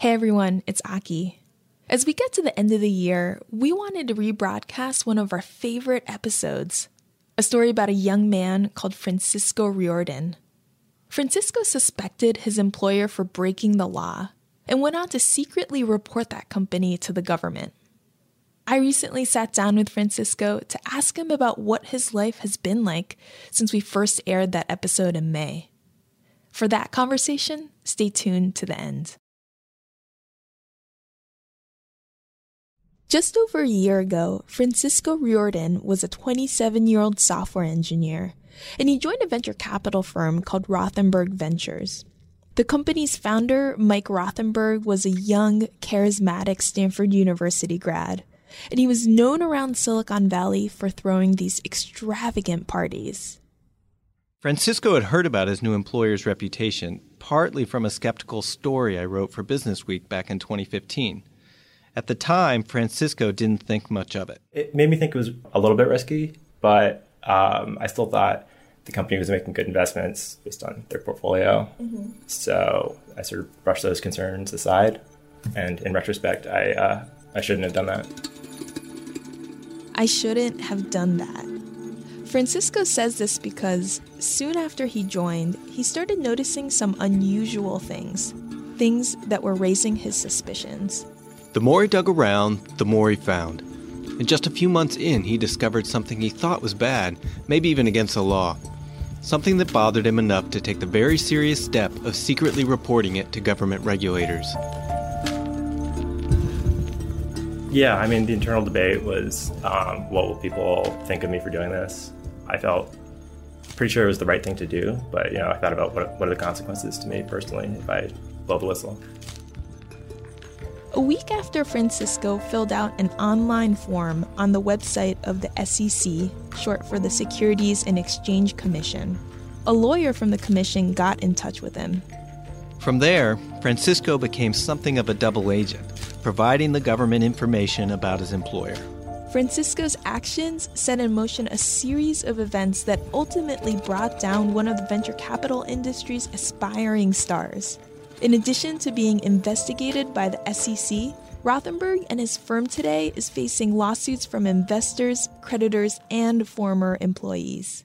Hey everyone, it's Aki. As we get to the end of the year, we wanted to rebroadcast one of our favorite episodes a story about a young man called Francisco Riordan. Francisco suspected his employer for breaking the law and went on to secretly report that company to the government. I recently sat down with Francisco to ask him about what his life has been like since we first aired that episode in May. For that conversation, stay tuned to the end. Just over a year ago, Francisco Riordan was a 27 year old software engineer, and he joined a venture capital firm called Rothenberg Ventures. The company's founder, Mike Rothenberg, was a young, charismatic Stanford University grad, and he was known around Silicon Valley for throwing these extravagant parties. Francisco had heard about his new employer's reputation, partly from a skeptical story I wrote for Business Week back in 2015. At the time, Francisco didn't think much of it. It made me think it was a little bit risky, but um, I still thought the company was making good investments based on their portfolio. Mm-hmm. So I sort of brushed those concerns aside. And in retrospect, I, uh, I shouldn't have done that. I shouldn't have done that. Francisco says this because soon after he joined, he started noticing some unusual things, things that were raising his suspicions. The more he dug around, the more he found. And just a few months in, he discovered something he thought was bad, maybe even against the law. Something that bothered him enough to take the very serious step of secretly reporting it to government regulators. Yeah, I mean, the internal debate was um, what will people think of me for doing this? I felt pretty sure it was the right thing to do, but you know, I thought about what, what are the consequences to me personally if I blow the whistle. A week after Francisco filled out an online form on the website of the SEC, short for the Securities and Exchange Commission, a lawyer from the commission got in touch with him. From there, Francisco became something of a double agent, providing the government information about his employer. Francisco's actions set in motion a series of events that ultimately brought down one of the venture capital industry's aspiring stars. In addition to being investigated by the SEC, Rothenberg and his firm today is facing lawsuits from investors, creditors, and former employees.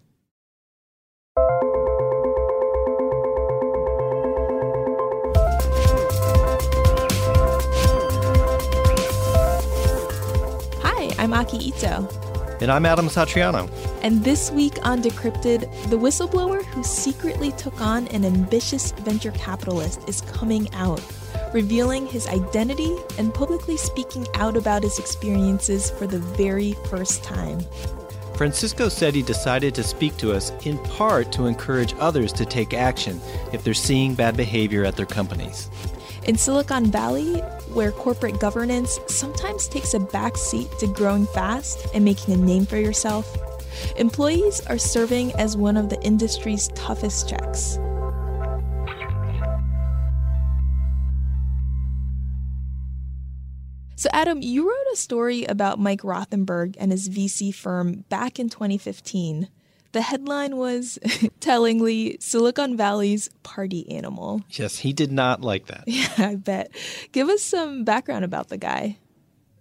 Hi, I'm Aki Ito. And I'm Adam Satariano. And this week on Decrypted, the whistleblower who secretly took on an ambitious venture capitalist is coming out, revealing his identity and publicly speaking out about his experiences for the very first time. Francisco said he decided to speak to us in part to encourage others to take action if they're seeing bad behavior at their companies. In Silicon Valley, where corporate governance sometimes takes a back seat to growing fast and making a name for yourself, employees are serving as one of the industry's toughest checks. So, Adam, you wrote a story about Mike Rothenberg and his VC firm back in 2015. The headline was tellingly Silicon Valley's party animal. Yes, he did not like that. Yeah, I bet. Give us some background about the guy.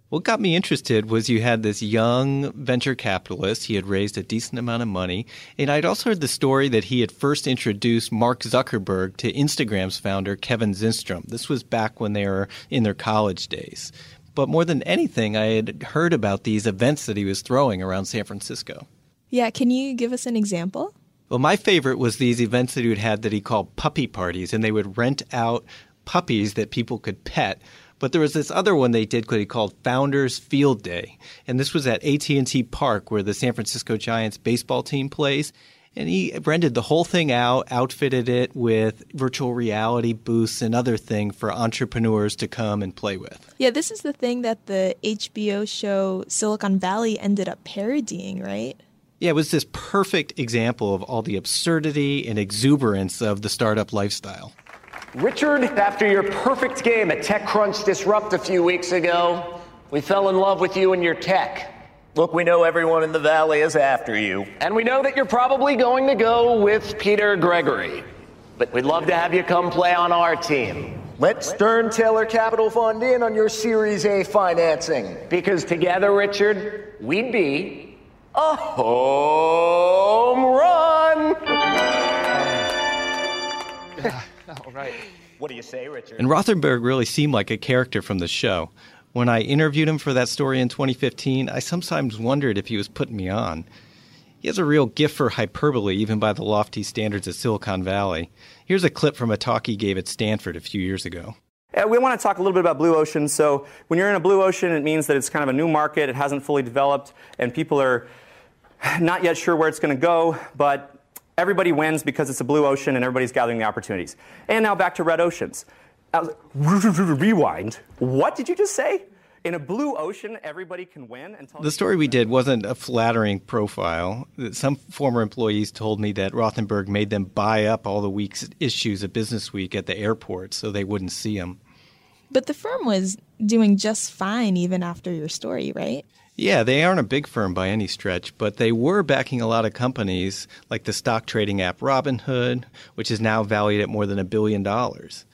What got me interested was you had this young venture capitalist. He had raised a decent amount of money. And I'd also heard the story that he had first introduced Mark Zuckerberg to Instagram's founder, Kevin Systrom. This was back when they were in their college days. But more than anything, I had heard about these events that he was throwing around San Francisco. Yeah, can you give us an example? Well, my favorite was these events that he would had that he called puppy parties, and they would rent out puppies that people could pet. But there was this other one they did he called Founders Field Day, and this was at AT&T Park where the San Francisco Giants baseball team plays. And he rented the whole thing out, outfitted it with virtual reality booths and other things for entrepreneurs to come and play with. Yeah, this is the thing that the HBO show Silicon Valley ended up parodying, right? Yeah, it was this perfect example of all the absurdity and exuberance of the startup lifestyle. Richard, after your perfect game at TechCrunch Disrupt a few weeks ago, we fell in love with you and your tech. Look, we know everyone in the Valley is after you. And we know that you're probably going to go with Peter Gregory. But we'd love to have you come play on our team. Let Stern Taylor Capital Fund in on your Series A financing. Because together, Richard, we'd be a home run. All right. What do you say, Richard? And Rothenberg really seemed like a character from the show. When I interviewed him for that story in 2015, I sometimes wondered if he was putting me on. He has a real gift for hyperbole, even by the lofty standards of Silicon Valley. Here's a clip from a talk he gave at Stanford a few years ago. We want to talk a little bit about blue ocean. So, when you're in a blue ocean, it means that it's kind of a new market, it hasn't fully developed, and people are not yet sure where it's going to go, but everybody wins because it's a blue ocean and everybody's gathering the opportunities. And now back to red oceans. Rewind. What did you just say? In a blue ocean, everybody can win. Until the story we did wasn't a flattering profile. Some former employees told me that Rothenberg made them buy up all the week's issues of Business Week at the airport so they wouldn't see them. But the firm was doing just fine even after your story, right? Yeah, they aren't a big firm by any stretch, but they were backing a lot of companies like the stock trading app Robinhood, which is now valued at more than a billion dollars.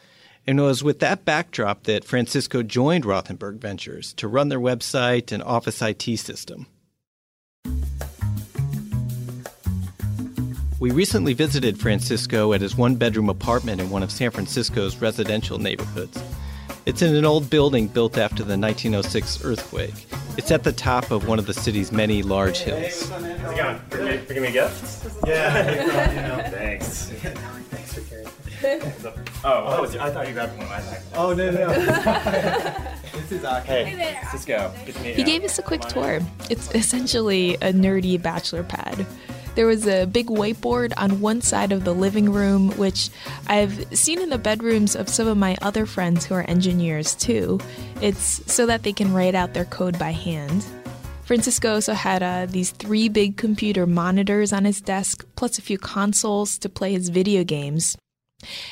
And it was with that backdrop that Francisco joined Rothenberg Ventures to run their website and office IT system. We recently visited Francisco at his one bedroom apartment in one of San Francisco's residential neighborhoods. It's in an old building built after the 1906 earthquake. It's at the top of one of the city's many large hills. How's it going? Bringing me a gift? Yeah. Thanks. Thanks for carrying. Oh, oh, I thought you grabbed one of my bags. Oh no no. this is Aki. Hey, Cisco. Good to meet you. He gave us a quick tour. It's essentially a nerdy bachelor pad. There was a big whiteboard on one side of the living room, which I've seen in the bedrooms of some of my other friends who are engineers too. It's so that they can write out their code by hand. Francisco also had uh, these three big computer monitors on his desk, plus a few consoles to play his video games.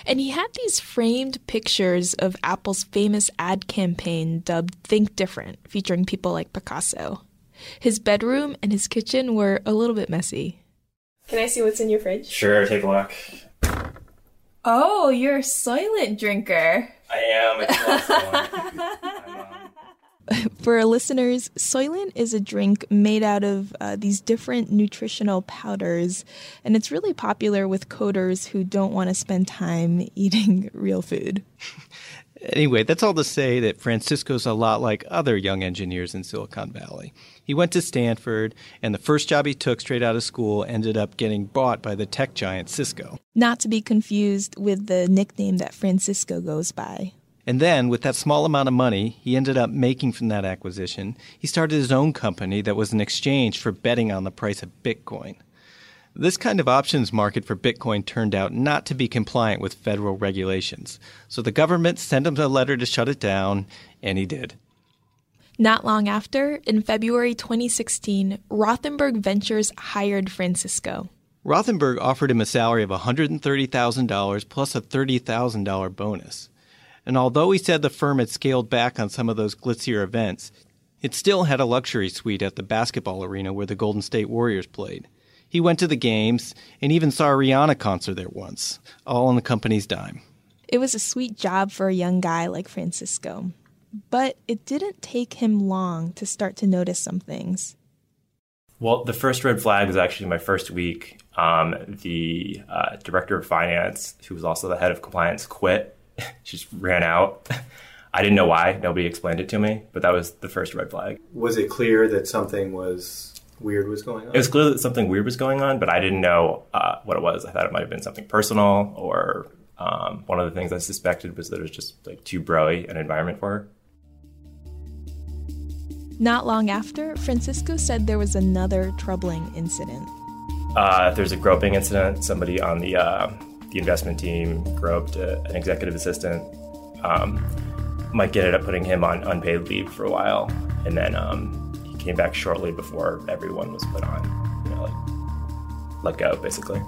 And he had these framed pictures of Apple's famous ad campaign dubbed Think Different, featuring people like Picasso. His bedroom and his kitchen were a little bit messy. Can I see what's in your fridge? Sure, take a look. Oh, you're a Soylent drinker. I am. It's I'm, um, For our listeners, Soylent is a drink made out of uh, these different nutritional powders, and it's really popular with coders who don't want to spend time eating real food. Anyway, that's all to say that Francisco's a lot like other young engineers in Silicon Valley. He went to Stanford, and the first job he took straight out of school ended up getting bought by the tech giant Cisco. Not to be confused with the nickname that Francisco goes by. And then, with that small amount of money he ended up making from that acquisition, he started his own company that was an exchange for betting on the price of Bitcoin. This kind of options market for Bitcoin turned out not to be compliant with federal regulations. So the government sent him a letter to shut it down, and he did. Not long after, in February 2016, Rothenberg Ventures hired Francisco. Rothenberg offered him a salary of $130,000 plus a $30,000 bonus. And although he said the firm had scaled back on some of those glitzier events, it still had a luxury suite at the basketball arena where the Golden State Warriors played. He went to the games and even saw a Rihanna concert there once, all on the company's dime. It was a sweet job for a young guy like Francisco. But it didn't take him long to start to notice some things. Well, the first red flag was actually my first week. Um, the uh, director of finance, who was also the head of compliance, quit. she just ran out. I didn't know why. Nobody explained it to me, but that was the first red flag. Was it clear that something was weird was going on? It was clear that something weird was going on, but I didn't know uh, what it was. I thought it might have been something personal, or um, one of the things I suspected was that it was just like too broy an environment for her. Not long after, Francisco said there was another troubling incident. uh, there's a groping incident. Somebody on the uh, the investment team groped a, an executive assistant. Um, Mike ended up putting him on unpaid leave for a while, and then um, he came back shortly before everyone was put on, you know, like let go, basically.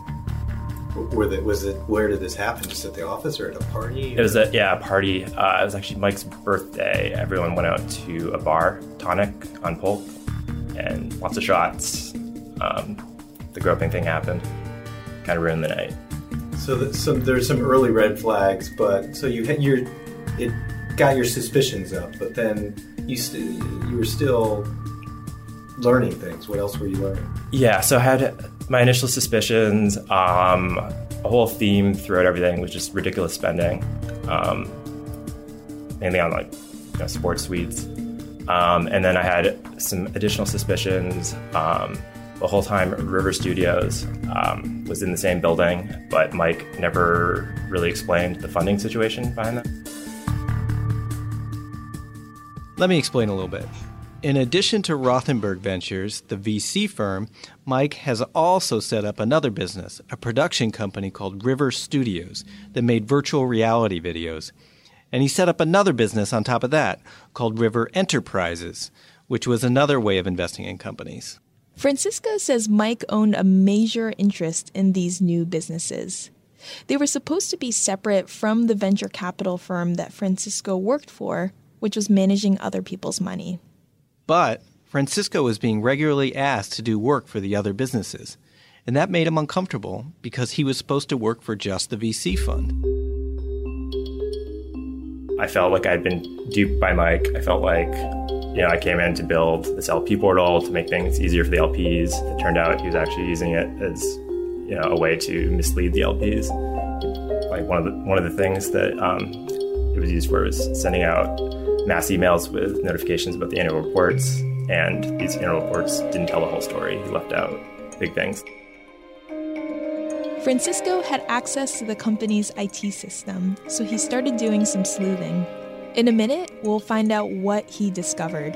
Were the, was it where did this happen? Just at the office or at a party? It was a yeah a party. Uh, it was actually Mike's birthday. Everyone went out to a bar, Tonic on Polk, and lots of shots. Um, the groping thing happened, kind of ruined the night. So some there's some early red flags, but so you had your it got your suspicions up, but then you st- you were still learning things. What else were you learning? Yeah, so I had my initial suspicions. Um, a whole theme throughout everything was just ridiculous spending, um, mainly on like you know, sports suites. Um, and then I had some additional suspicions. Um, the whole time, River Studios um, was in the same building, but Mike never really explained the funding situation behind that. Let me explain a little bit. In addition to Rothenberg Ventures, the VC firm, Mike has also set up another business, a production company called River Studios that made virtual reality videos. And he set up another business on top of that called River Enterprises, which was another way of investing in companies. Francisco says Mike owned a major interest in these new businesses. They were supposed to be separate from the venture capital firm that Francisco worked for, which was managing other people's money. But Francisco was being regularly asked to do work for the other businesses, and that made him uncomfortable because he was supposed to work for just the VC fund. I felt like I'd been duped by Mike. I felt like, you know, I came in to build this LP portal to make things easier for the LPs. It turned out he was actually using it as, you know, a way to mislead the LPs. Like one of the one of the things that um, it was used for was sending out mass emails with notifications about the annual reports, and these annual reports didn't tell the whole story. He left out big things. Francisco had access to the company's IT system, so he started doing some sleuthing. In a minute, we'll find out what he discovered.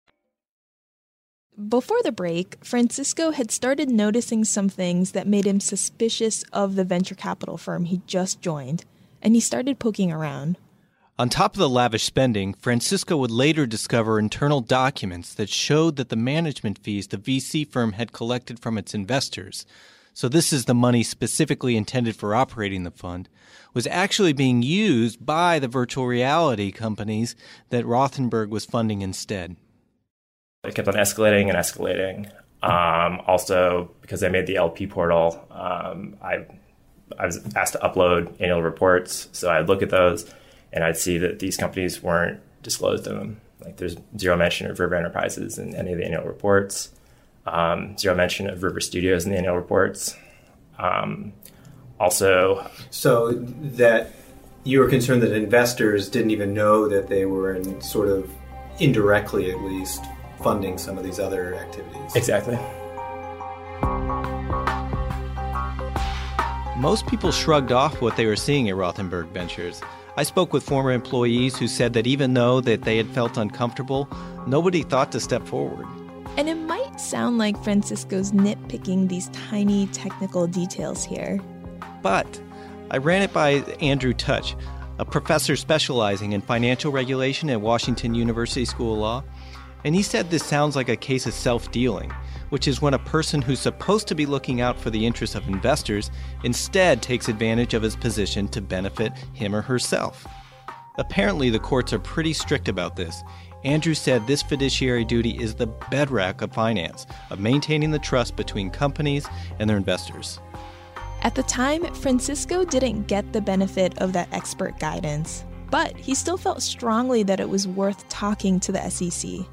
Before the break, Francisco had started noticing some things that made him suspicious of the venture capital firm he just joined, and he started poking around. On top of the lavish spending, Francisco would later discover internal documents that showed that the management fees the VC firm had collected from its investors, so this is the money specifically intended for operating the fund, was actually being used by the virtual reality companies that Rothenberg was funding instead. It kept on escalating and escalating. Um, also, because I made the LP portal, um, I I was asked to upload annual reports, so I'd look at those and I'd see that these companies weren't disclosed in them. Like there's zero mention of River Enterprises in any of the annual reports, um, zero mention of River Studios in the annual reports. Um, also, so that you were concerned that investors didn't even know that they were in sort of indirectly, at least, funding some of these other activities. Exactly. Most people shrugged off what they were seeing at Rothenberg Ventures. I spoke with former employees who said that even though that they had felt uncomfortable, nobody thought to step forward. And it might sound like Francisco's nitpicking these tiny technical details here. But I ran it by Andrew Tuch, a professor specializing in financial regulation at Washington University School of Law, and he said this sounds like a case of self dealing, which is when a person who's supposed to be looking out for the interests of investors instead takes advantage of his position to benefit him or herself. Apparently, the courts are pretty strict about this. Andrew said this fiduciary duty is the bedrock of finance, of maintaining the trust between companies and their investors. At the time, Francisco didn't get the benefit of that expert guidance, but he still felt strongly that it was worth talking to the SEC.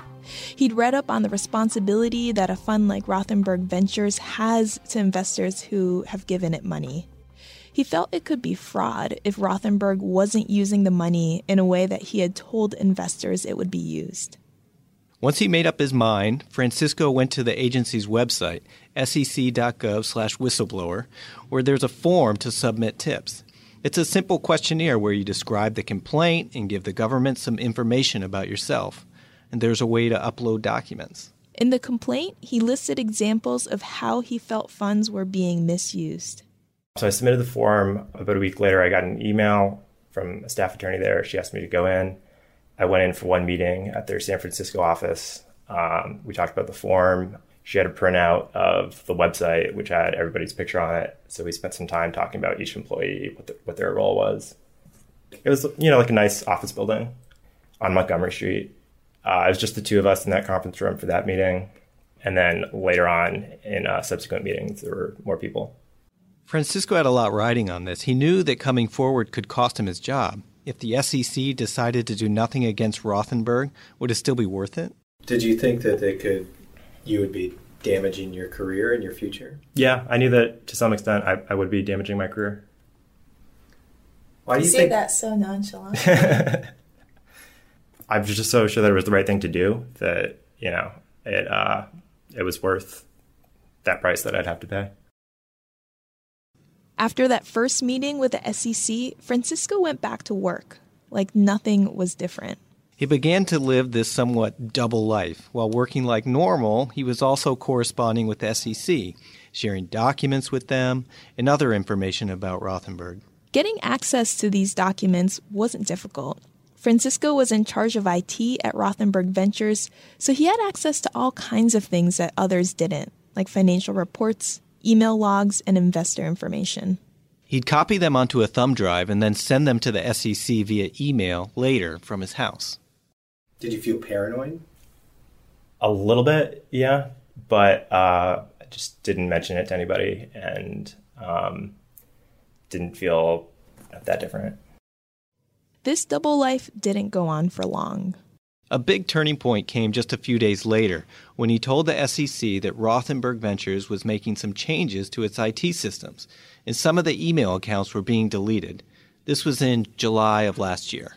He'd read up on the responsibility that a fund like Rothenberg Ventures has to investors who have given it money. He felt it could be fraud if Rothenberg wasn't using the money in a way that he had told investors it would be used. Once he made up his mind, Francisco went to the agency's website, sec.gov/whistleblower, where there's a form to submit tips. It's a simple questionnaire where you describe the complaint and give the government some information about yourself. And there's a way to upload documents. In the complaint, he listed examples of how he felt funds were being misused. So I submitted the form. About a week later, I got an email from a staff attorney there. She asked me to go in. I went in for one meeting at their San Francisco office. Um, we talked about the form. She had a printout of the website, which had everybody's picture on it. So we spent some time talking about each employee, what, the, what their role was. It was, you know, like a nice office building on Montgomery Street. Uh, it was just the two of us in that conference room for that meeting. And then later on in uh, subsequent meetings, there were more people. Francisco had a lot riding on this. He knew that coming forward could cost him his job. If the SEC decided to do nothing against Rothenberg, would it still be worth it? Did you think that they could you would be damaging your career and your future? Yeah, I knew that to some extent I, I would be damaging my career. Why do you, you say think... that so nonchalant? I'm just so sure that it was the right thing to do that you know it uh, it was worth that price that I'd have to pay. After that first meeting with the SEC, Francisco went back to work like nothing was different. He began to live this somewhat double life. While working like normal, he was also corresponding with the SEC, sharing documents with them and other information about Rothenberg. Getting access to these documents wasn't difficult. Francisco was in charge of IT at Rothenberg Ventures, so he had access to all kinds of things that others didn't, like financial reports, email logs, and investor information. He'd copy them onto a thumb drive and then send them to the SEC via email later from his house. Did you feel paranoid? A little bit, yeah, but uh, I just didn't mention it to anybody and um, didn't feel that different. This double life didn't go on for long. A big turning point came just a few days later when he told the SEC that Rothenberg Ventures was making some changes to its IT systems, and some of the email accounts were being deleted. This was in July of last year.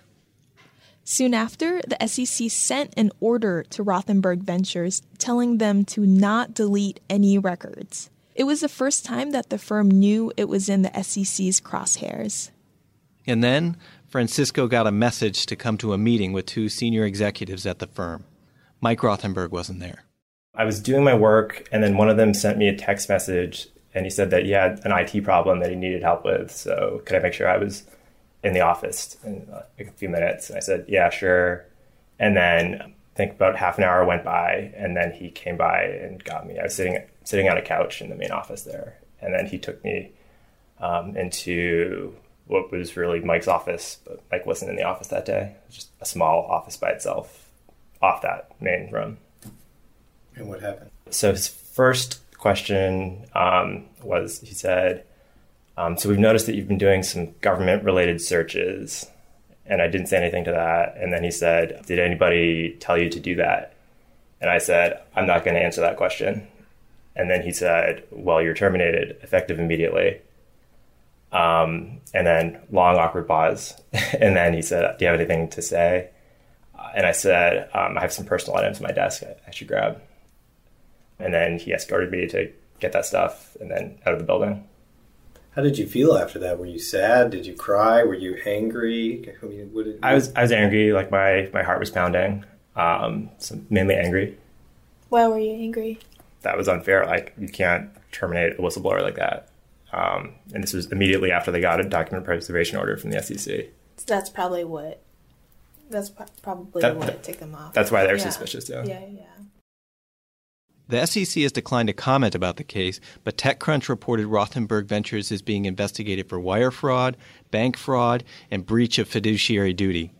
Soon after, the SEC sent an order to Rothenberg Ventures telling them to not delete any records. It was the first time that the firm knew it was in the SEC's crosshairs. And then Francisco got a message to come to a meeting with two senior executives at the firm. Mike Rothenberg wasn't there. I was doing my work, and then one of them sent me a text message, and he said that he had an IT problem that he needed help with. So, could I make sure I was in the office in a few minutes. And I said, yeah, sure. And then I think about half an hour went by, and then he came by and got me. I was sitting sitting on a couch in the main office there, and then he took me um, into what was really Mike's office, but Mike wasn't in the office that day. It was just a small office by itself, off that main room. And what happened? So his first question um, was, he said, um, so we've noticed that you've been doing some government related searches. And I didn't say anything to that. And then he said, Did anybody tell you to do that? And I said, I'm not going to answer that question. And then he said, Well, you're terminated, effective immediately. Um, and then long, awkward pause. and then he said, Do you have anything to say? And I said, um, I have some personal items on my desk I, I should grab. And then he escorted me to get that stuff and then out of the building. How did you feel after that? Were you sad? Did you cry? Were you angry? I, mean, did, I was I was angry. Like my my heart was pounding. Um, so mainly angry. Why were you angry? That was unfair. Like you can't terminate a whistleblower like that. Um, and this was immediately after they got a document preservation order from the SEC. that's probably what. That's probably that, what took them off. That's why they're yeah. suspicious. Yeah. Yeah. Yeah. The SEC has declined to comment about the case, but TechCrunch reported Rothenberg Ventures is being investigated for wire fraud, bank fraud, and breach of fiduciary duty.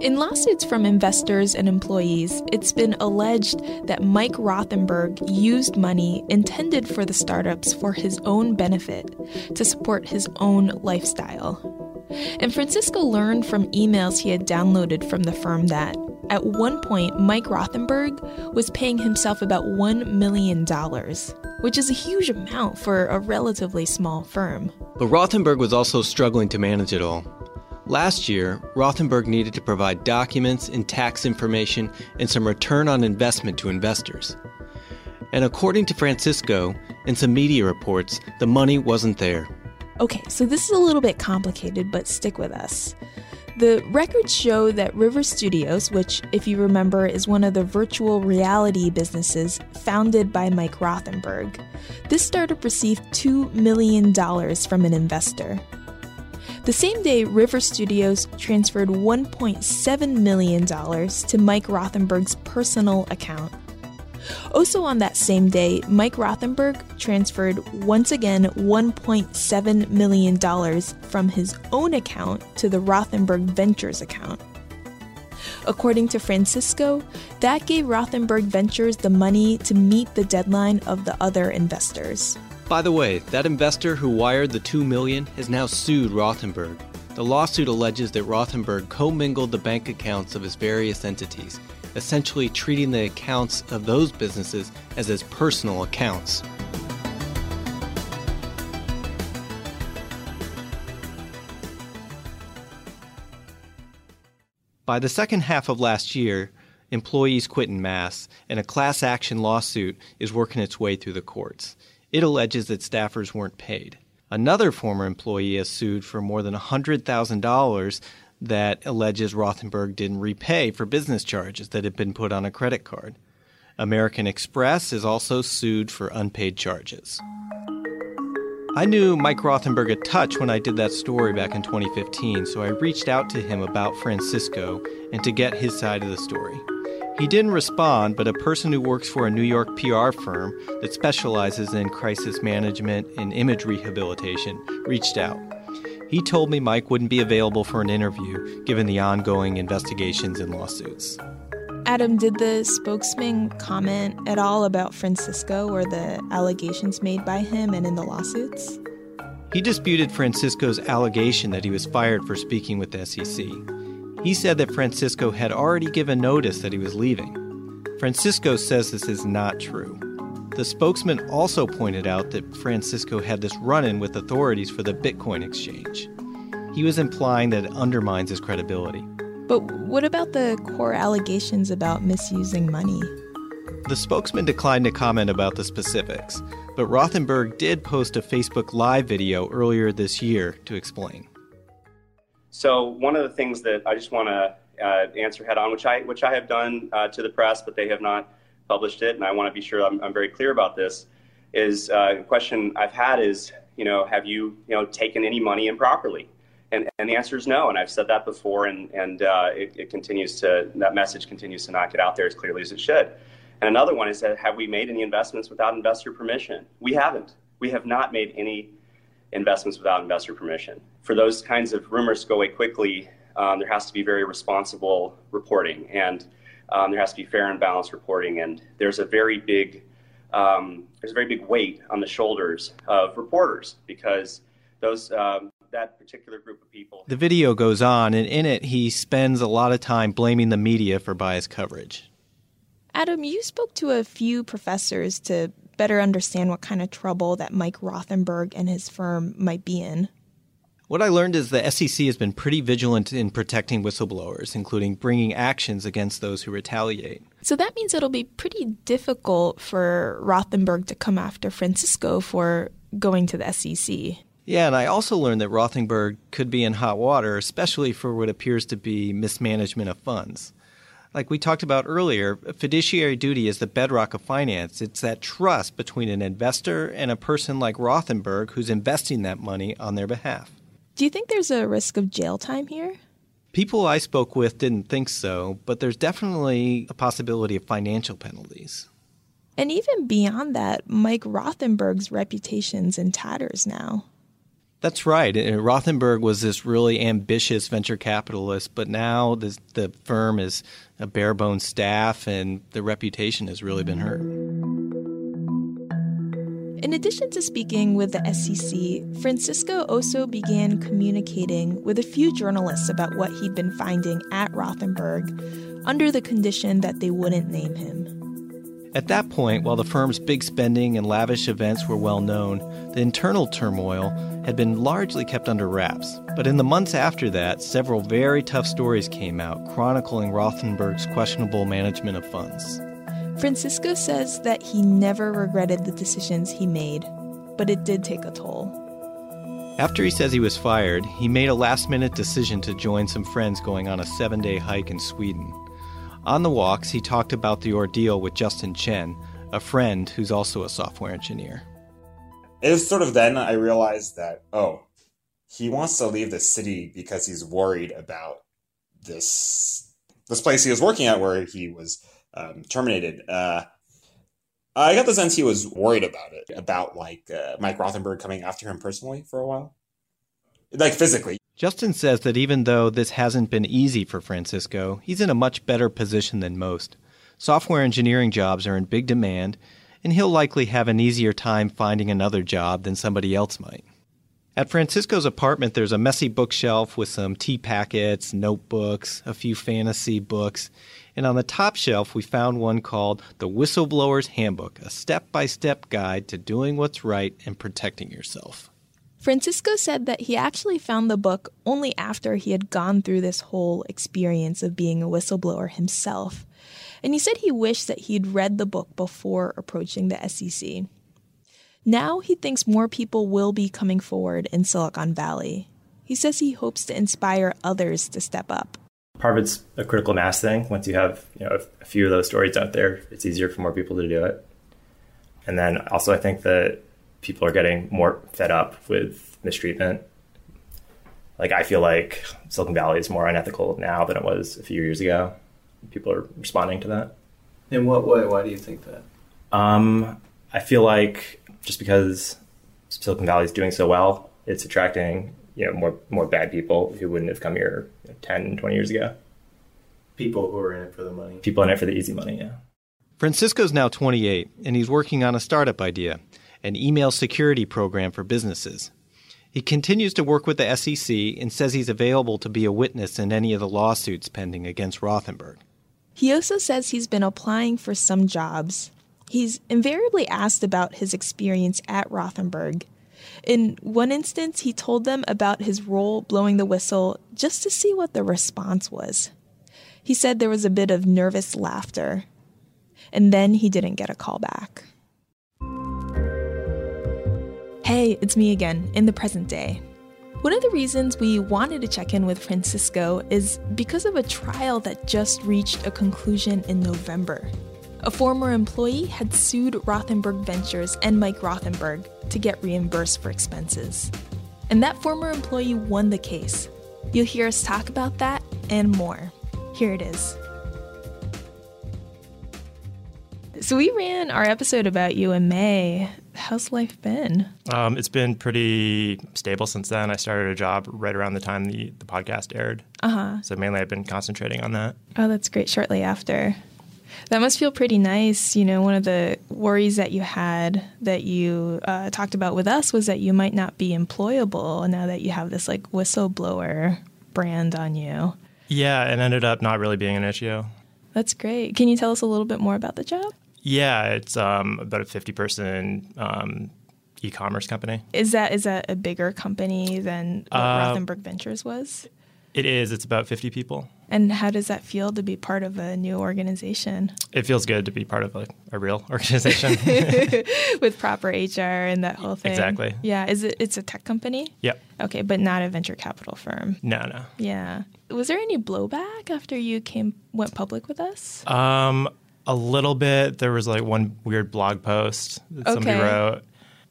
In lawsuits from investors and employees, it's been alleged that Mike Rothenberg used money intended for the startups for his own benefit to support his own lifestyle. And Francisco learned from emails he had downloaded from the firm that, at one point, Mike Rothenberg was paying himself about $1 million, which is a huge amount for a relatively small firm. But Rothenberg was also struggling to manage it all. Last year, Rothenberg needed to provide documents and tax information and some return on investment to investors. And according to Francisco and some media reports, the money wasn't there. Okay, so this is a little bit complicated, but stick with us. The records show that River Studios, which, if you remember, is one of the virtual reality businesses founded by Mike Rothenberg, this startup received $2 million from an investor. The same day, River Studios transferred $1.7 million to Mike Rothenberg's personal account. Also on that same day, Mike Rothenberg transferred once again $1.7 million from his own account to the Rothenberg Ventures account. According to Francisco, that gave Rothenberg Ventures the money to meet the deadline of the other investors. By the way, that investor who wired the 2 million has now sued Rothenberg. The lawsuit alleges that Rothenberg commingled the bank accounts of his various entities, essentially treating the accounts of those businesses as his personal accounts. By the second half of last year, employees quit in mass, and a class action lawsuit is working its way through the courts. It alleges that staffers weren't paid. Another former employee has sued for more than $100,000 that alleges Rothenberg didn't repay for business charges that had been put on a credit card. American Express is also sued for unpaid charges. I knew Mike Rothenberg a touch when I did that story back in 2015, so I reached out to him about Francisco and to get his side of the story. He didn't respond, but a person who works for a New York PR firm that specializes in crisis management and image rehabilitation reached out. He told me Mike wouldn't be available for an interview given the ongoing investigations and lawsuits. Adam, did the spokesman comment at all about Francisco or the allegations made by him and in the lawsuits? He disputed Francisco's allegation that he was fired for speaking with the SEC. He said that Francisco had already given notice that he was leaving. Francisco says this is not true. The spokesman also pointed out that Francisco had this run in with authorities for the Bitcoin exchange. He was implying that it undermines his credibility. But what about the core allegations about misusing money? The spokesman declined to comment about the specifics, but Rothenberg did post a Facebook Live video earlier this year to explain. So one of the things that I just want to uh, answer head on, which I which I have done uh, to the press, but they have not published it, and I want to be sure I'm, I'm very clear about this. Is uh, a question I've had is, you know, have you you know taken any money improperly? And, and the answer is no. And I've said that before, and and uh, it, it continues to that message continues to not get out there as clearly as it should. And another one is that have we made any investments without investor permission? We haven't. We have not made any investments without investor permission. For those kinds of rumors to go away quickly, um, there has to be very responsible reporting, and um, there has to be fair and balanced reporting. And there's a very big um, there's a very big weight on the shoulders of reporters because those um, that particular group of people. The video goes on, and in it, he spends a lot of time blaming the media for biased coverage. Adam, you spoke to a few professors to better understand what kind of trouble that Mike Rothenberg and his firm might be in. What I learned is the SEC has been pretty vigilant in protecting whistleblowers, including bringing actions against those who retaliate. So that means it'll be pretty difficult for Rothenberg to come after Francisco for going to the SEC. Yeah, and I also learned that Rothenberg could be in hot water, especially for what appears to be mismanagement of funds. Like we talked about earlier, fiduciary duty is the bedrock of finance. It's that trust between an investor and a person like Rothenberg who's investing that money on their behalf. Do you think there's a risk of jail time here? People I spoke with didn't think so, but there's definitely a possibility of financial penalties. And even beyond that, Mike Rothenberg's reputation's in tatters now. That's right. Rothenberg was this really ambitious venture capitalist, but now this, the firm is a bare bones staff and the reputation has really been hurt. In addition to speaking with the SEC, Francisco also began communicating with a few journalists about what he'd been finding at Rothenberg under the condition that they wouldn't name him. At that point, while the firm's big spending and lavish events were well known, the internal turmoil had been largely kept under wraps. But in the months after that, several very tough stories came out chronicling Rothenberg's questionable management of funds. Francisco says that he never regretted the decisions he made, but it did take a toll. After he says he was fired, he made a last minute decision to join some friends going on a seven day hike in Sweden. On the walks, he talked about the ordeal with Justin Chen, a friend who's also a software engineer. It was sort of then I realized that, oh, he wants to leave the city because he's worried about this this place he was working at where he was um, terminated. Uh, I got the sense he was worried about it, about like uh, Mike Rothenberg coming after him personally for a while, like physically. Justin says that even though this hasn't been easy for Francisco, he's in a much better position than most. Software engineering jobs are in big demand, and he'll likely have an easier time finding another job than somebody else might. At Francisco's apartment, there's a messy bookshelf with some tea packets, notebooks, a few fantasy books, and on the top shelf, we found one called The Whistleblower's Handbook, a step by step guide to doing what's right and protecting yourself. Francisco said that he actually found the book only after he had gone through this whole experience of being a whistleblower himself. And he said he wished that he'd read the book before approaching the SEC. Now he thinks more people will be coming forward in Silicon Valley. He says he hopes to inspire others to step up. Part of it's a critical mass thing. Once you have you know a few of those stories out there, it's easier for more people to do it. And then also, I think that people are getting more fed up with mistreatment. Like I feel like Silicon Valley is more unethical now than it was a few years ago. People are responding to that. In what way? Why do you think that? Um, I feel like just because Silicon Valley is doing so well, it's attracting you know more more bad people who wouldn't have come here 10, 20 years ago. People who are in it for the money. People in it for the easy money. Yeah. Francisco's now 28, and he's working on a startup idea an email security program for businesses. He continues to work with the SEC and says he's available to be a witness in any of the lawsuits pending against Rothenberg. He also says he's been applying for some jobs. He's invariably asked about his experience at Rothenberg. In one instance, he told them about his role blowing the whistle just to see what the response was. He said there was a bit of nervous laughter. And then he didn't get a call back. Hey, it's me again, in the present day. One of the reasons we wanted to check in with Francisco is because of a trial that just reached a conclusion in November. A former employee had sued Rothenberg Ventures and Mike Rothenberg to get reimbursed for expenses. And that former employee won the case. You'll hear us talk about that and more. Here it is. So, we ran our episode about you in May how's life been? Um, it's been pretty stable since then. I started a job right around the time the, the podcast aired. Uh huh. So mainly I've been concentrating on that. Oh, that's great. Shortly after. That must feel pretty nice. You know, one of the worries that you had that you uh, talked about with us was that you might not be employable now that you have this like whistleblower brand on you. Yeah, it ended up not really being an issue. That's great. Can you tell us a little bit more about the job? Yeah, it's um, about a 50 person um, e-commerce company. Is that is that a bigger company than what uh, Rothenberg Ventures was? It is. It's about 50 people. And how does that feel to be part of a new organization? It feels good to be part of a, a real organization with proper HR and that whole thing. Exactly. Yeah. Is it? It's a tech company. Yep. Okay, but not a venture capital firm. No, no. Yeah. Was there any blowback after you came went public with us? Um, a little bit. There was like one weird blog post that okay. somebody wrote.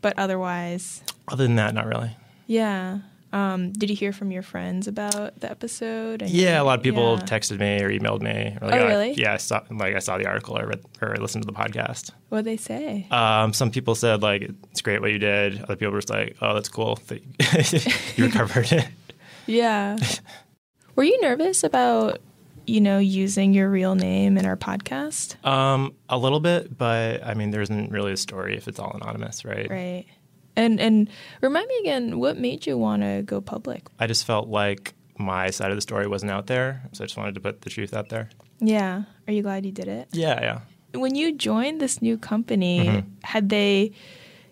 But otherwise, other than that, not really. Yeah. Um, did you hear from your friends about the episode? And Yeah, a lot of people yeah. texted me or emailed me. Or like, Oh, I- really? yeah, I saw like I saw the article or read, or listened to the podcast. What'd they say? Um, some people said like it's great what you did. Other people were just like, oh, that's cool that you recovered it. Yeah. Were you nervous about, you know, using your real name in our podcast? Um, a little bit, but I mean, there isn't really a story if it's all anonymous, right? Right. And and remind me again, what made you want to go public? I just felt like my side of the story wasn't out there, so I just wanted to put the truth out there. Yeah. Are you glad you did it? Yeah, yeah. When you joined this new company, Mhm. had they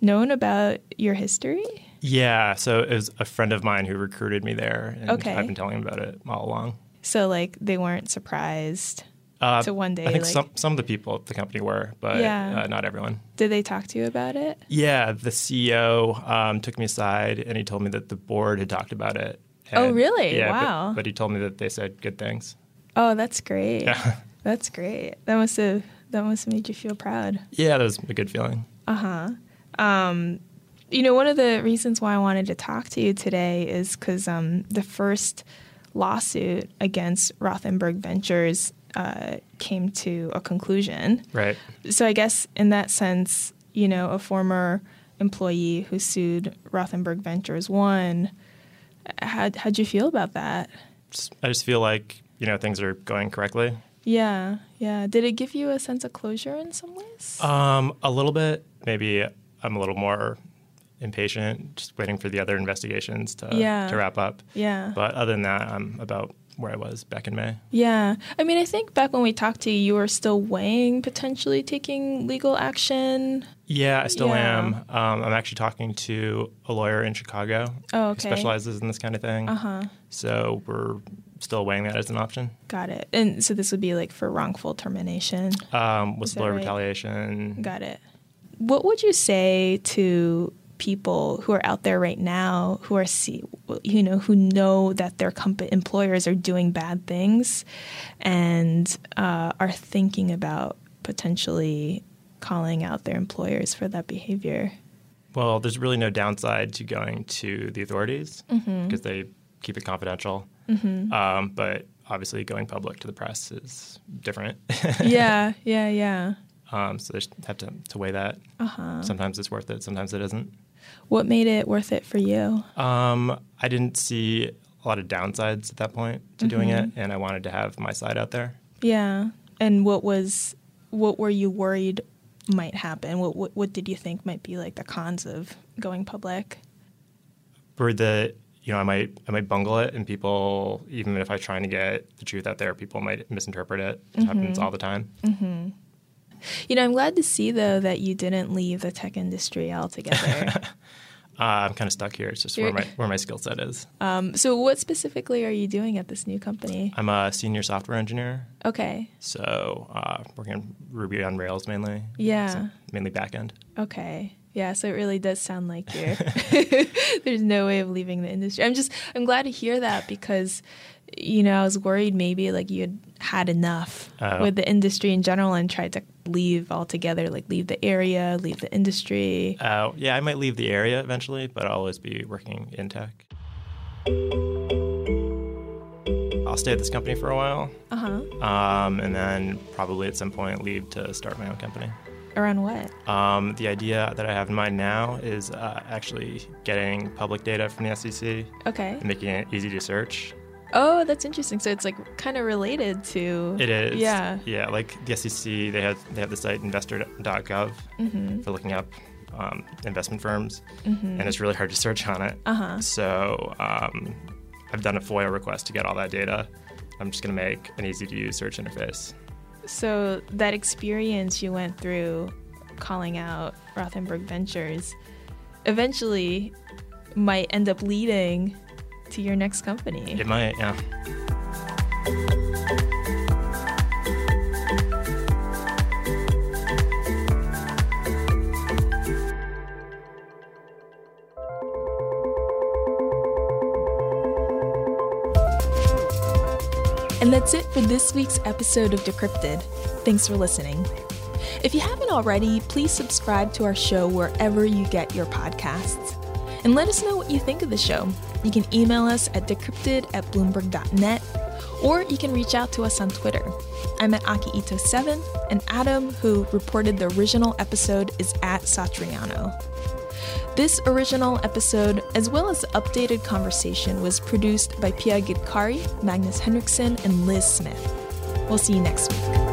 known about your history? Yeah, so it was a friend of mine who recruited me there, and Okay. I've been telling him about it all along. So like they weren't surprised Uh, to one day I think like some some of the people at the company were, but Yeah. uh, not everyone. did they talk to you about it? Yeah, the CEO um, took me aside and he told me that the board had talked about it. Oh, really? Yeah, but- Wow. But, he told me that they said good things. Oh, that's great. Yeah. That's great. That must have that must have made you feel proud. Yeah, that was a good feeling. Uh huh. Um, you know, one of the reasons why I wanted to talk to you today is because um, the first lawsuit against Rothenberg Ventures uh, came to a conclusion. Right. So I guess in that sense, you know, a former employee who sued Rothenberg Ventures won. How how'd you feel about that? I just feel like you know things are going correctly. Yeah, yeah. Did it give you a sense of closure in some ways? Um, a little bit. Maybe I'm a little more impatient, just waiting for the other investigations to Yeah. to wrap up. Yeah. But other than that, I'm about where I was back in May. Yeah. I mean, I think back when we talked to you, you were still weighing potentially taking legal action. Yeah, I still Yeah. am. Um, I'm actually talking to a lawyer in Chicago Oh, who okay. specializes in this kind of thing. Uh-huh. So we're still weighing that as an option. Got it. And so this would be like for wrongful termination. Um, whistleblower right? retaliation. Got it. What would you say to people who are out there right now who are see, you know who know that their comp- employers are doing bad things and uh, are thinking about potentially calling out their employers for that behavior? Well, there's really no downside to going to the authorities because they keep it confidential. Mhm. Um, but obviously, going public to the press is different. yeah, yeah, yeah. Um, so they have to, to weigh that. Uh-huh. Sometimes it's worth it, sometimes it isn't. What made it worth it for you? Um, I didn't see a lot of downsides at that point to doing Mhm. it, and I wanted to have my side out there. Yeah. And what was what were you worried might happen? What what, what did you think might be like the cons of going public? For the you know, I might I might bungle it, and people, even if I'm trying to get the truth out there, people might misinterpret it. It happens Mhm. all the time. hmm You know, I'm glad to see though that you didn't leave the tech industry altogether. Uh, I'm kind of stuck here. It's just where my where my skill set is. um, so, what specifically are you doing at this new company? I'm a senior software engineer, Okay. so uh, working on Ruby on Rails mainly. Yeah. So mainly backend. Okay. Yeah, so it really does sound like you're there's no way of leaving the industry. I'm just I'm glad to hear that because you know, I was worried maybe like you had had enough Oh. with the industry in general and tried to leave altogether, like leave the area, leave the industry. Uh, yeah, I might leave the area eventually, but I'll always be working in tech. I'll stay at this company for a while, Uh-huh. um, and then probably at some point leave to start my own company. Around what? Um, the idea that I have in mind now is uh, actually getting public data from the SEC Okay. and making it easy to search. Oh, that's interesting. So it's like kind of related to It is. Yeah. Yeah, like the SEC, they have they have the site investor.gov Mhm. for looking up um, investment firms, Mhm. and it's really hard to search on it. Uh-huh. So um, I've done a FOIA request to get all that data. I'm just going to make an easy to use search interface. So that experience you went through calling out Rothenberg Ventures eventually might end up leading to your next company. It might, yeah. And that's it for this week's episode of Decrypted. Thanks for listening. If you haven't already, please subscribe to our show wherever you get your podcasts. And let us know what you think of the show. You can email us at decrypted at bloomberg.net or you can reach out to us on Twitter. I'm at AkiIto7, and Adam, who reported the original episode, is at Satariano. This original episode, as well as the updated conversation, was produced by Pia Gadkari, Magnus Henriksen, and Liz Smith. We'll see you next week.